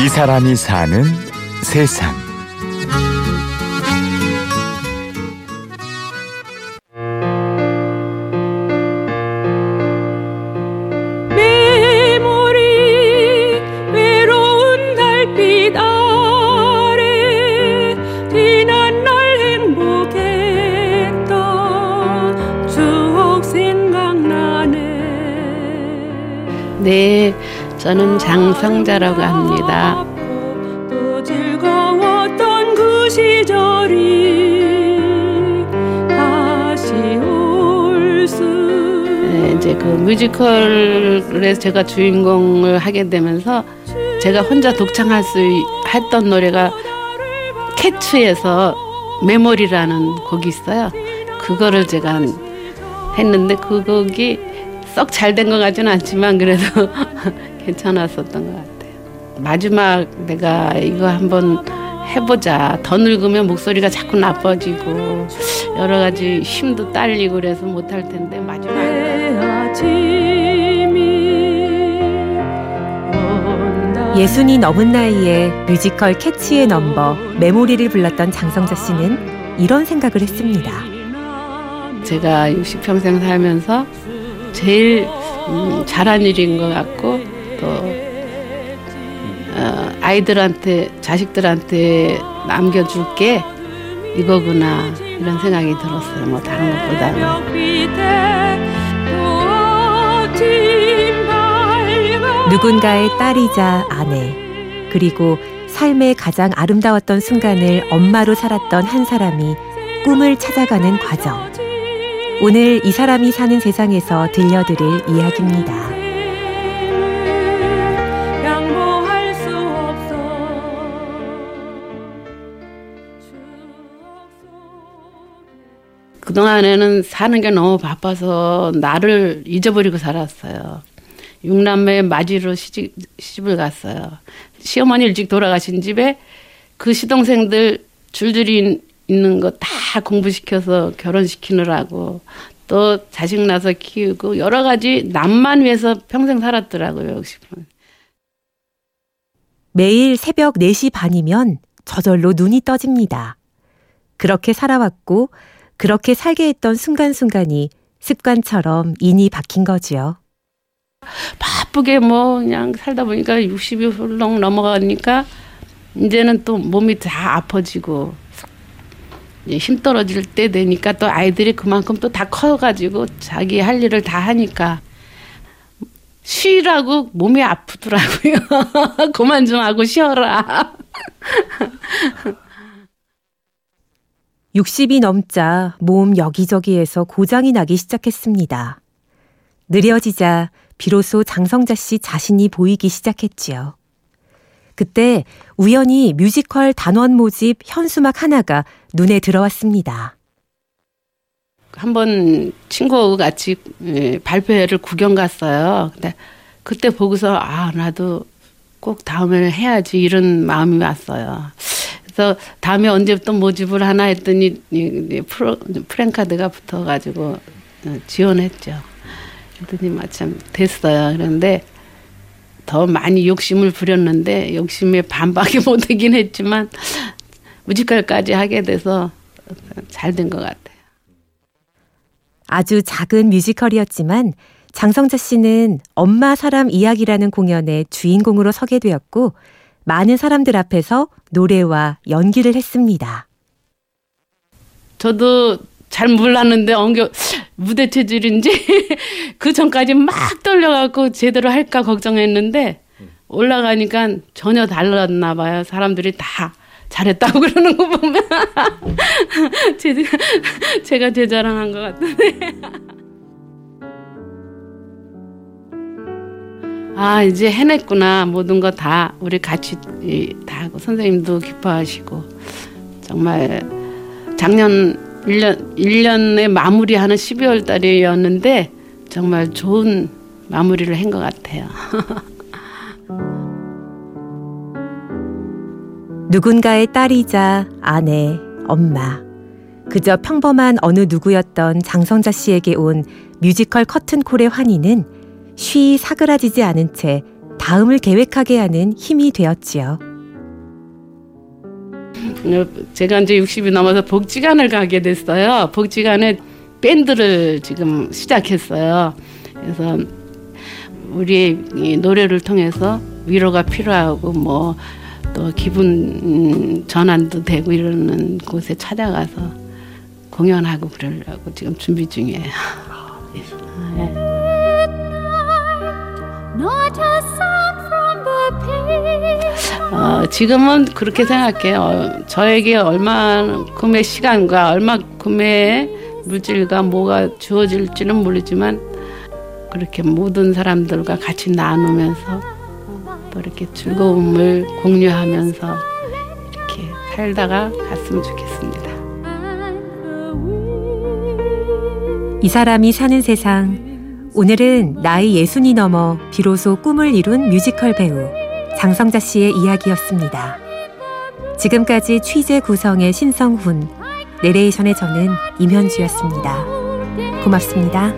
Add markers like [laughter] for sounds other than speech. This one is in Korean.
이 사람이 사는 세상. 메모리 외로운 달빛 아래 지난 날 행복했던 추억 생각나네 네, 저는 장성자라고 합니다. 그 네, 이제 그 뮤지컬에서 제가 주인공을 하게 되면서 제가 혼자 독창할 수 있- 했던 노래가 캐츠에서 메모리라는 곡이 있어요. 그거를 제가 했는데 그 곡이 썩 잘 된 것 같지는 않지만 그래도 [laughs] 괜찮았었던 것 같아요. 마지막 내가 이거 한번 해보자. 더 늙으면 목소리가 자꾸 나빠지고 여러 가지 힘도 딸리고 그래서 못할 텐데 마지막 아침이 온다 예순이 넘은 나이에 뮤지컬 Cats의 넘버 Memory를 불렀던 장성자 씨는 이런 생각을 했습니다. 제가 60평생 살면서 제일 음, 잘한 일인 것 같고 또 어, 아이들한테 자식들한테 남겨줄 게 이거구나 이런 생각이 들었어요. 뭐 다른 것보다는. 누군가의 딸이자 아내, 그리고 삶의 가장 아름다웠던 순간을 엄마로 살았던 한 사람이 꿈을 찾아가는 과정. 오늘 이 사람이 사는 세상에서 들려드릴 이야기입니다. 그동안에는 사는 게 너무 바빠서 나를 잊어버리고 살았어요. 육남매 맞이로 시집, 시집을 갔어요. 시어머니 일찍 돌아가신 집에 그 시동생들 줄줄이 있는 거 다 공부시켜서 결혼시키느라고 또 자식 낳아서 키우고 여러 가지 남만 위해서 평생 살았더라고요. 역시. 매일 새벽 4시 반이면 저절로 눈이 떠집니다. 그렇게 살아왔고, 그렇게 살게 했던 순간순간이 습관처럼 인이 박힌 거지요. 바쁘게 뭐 그냥 살다 보니까 60이 훌렁 넘어가니까 이제는 또 몸이 다 아파지고 힘 떨어질 때 되니까 또 아이들이 그만큼 또 다 커가지고 자기 할 일을 다 하니까 쉬라고 몸이 아프더라고요. [laughs] 그만 좀 하고 쉬어라. [laughs] 60이 넘자 몸 여기저기에서 고장이 나기 시작했습니다. 느려지자 비로소 장성자 씨 자신이 보이기 시작했지요. 그때 우연히 뮤지컬 단원 모집 현수막 하나가 눈에 들어왔습니다. 한번 친구하고 같이 예, 발표회를 구경 갔어요. 근데 그때 보고서 아 나도 꼭 다음에는 해야지 이런 마음이 왔어요. 그래서 다음에 언제부터 모집을 하나 했더니 프로 프랭카드가 붙어가지고 어, 지원했죠. 그랬더니 마침 됐어요. 그런데 더 많이 욕심을 부렸는데 욕심에 반박이 [laughs] 못하긴 했지만 뮤지컬까지 하게 돼서 잘 된 것 같아요. 아주 작은 뮤지컬이었지만 장성자 씨는 엄마 사람 이야기라는 공연의 주인공으로 서게 되었고 많은 사람들 앞에서 노래와 연기를 했습니다. 저도 잘 몰랐는데 엉겨 무대 체질인지 [laughs] 그 전까지 막 떨려갖고 제대로 할까 걱정했는데 올라가니까 전혀 달랐나 봐요. 사람들이 다 잘했다고 [laughs] 그러는 거 보면 [laughs] 제, 제가 제 자랑한 것 같은데. 아 이제 해냈구나 모든 거 다 우리 같이 이, 다 하고 선생님도 기뻐하시고 정말 작년 1년 1년에 마무리하는 12월 달이었는데 정말 좋은 마무리를 한 것 같아요. [laughs] 누군가의 딸이자 아내, 엄마. 그저 평범한 어느 누구였던 장성자 씨에게 온 뮤지컬 커튼콜의 환희는 쉬 사그라지지 않은 채 다음을 계획하게 하는 힘이 되었지요. 제가 이제 60이 넘어서 복지관을 가게 됐어요. 복지관에 밴드를 지금 시작했어요. 그래서 우리 이 노래를 통해서 위로가 필요하고 뭐 또 기분 음, 전환도 되고 이러는 곳에 찾아가서 공연하고 그러려고 지금 준비 중이에요. 네. 어, 지금은 그렇게 생각해요. 어, 저에게 얼마큼의 시간과 얼마큼의 물질과 뭐가 주어질지는 모르지만 그렇게 모든 사람들과 같이 나누면서 또 이렇게 즐거움을 공유하면서 이렇게 살다가 갔으면 좋겠습니다. 이 사람이 사는 세상. 오늘은 나이 예순이 넘어 비로소 꿈을 이룬 뮤지컬 배우 장성자 씨의 이야기였습니다. 지금까지 취재 구성의 신성훈, 내레이션의 저는 임현주였습니다. 고맙습니다.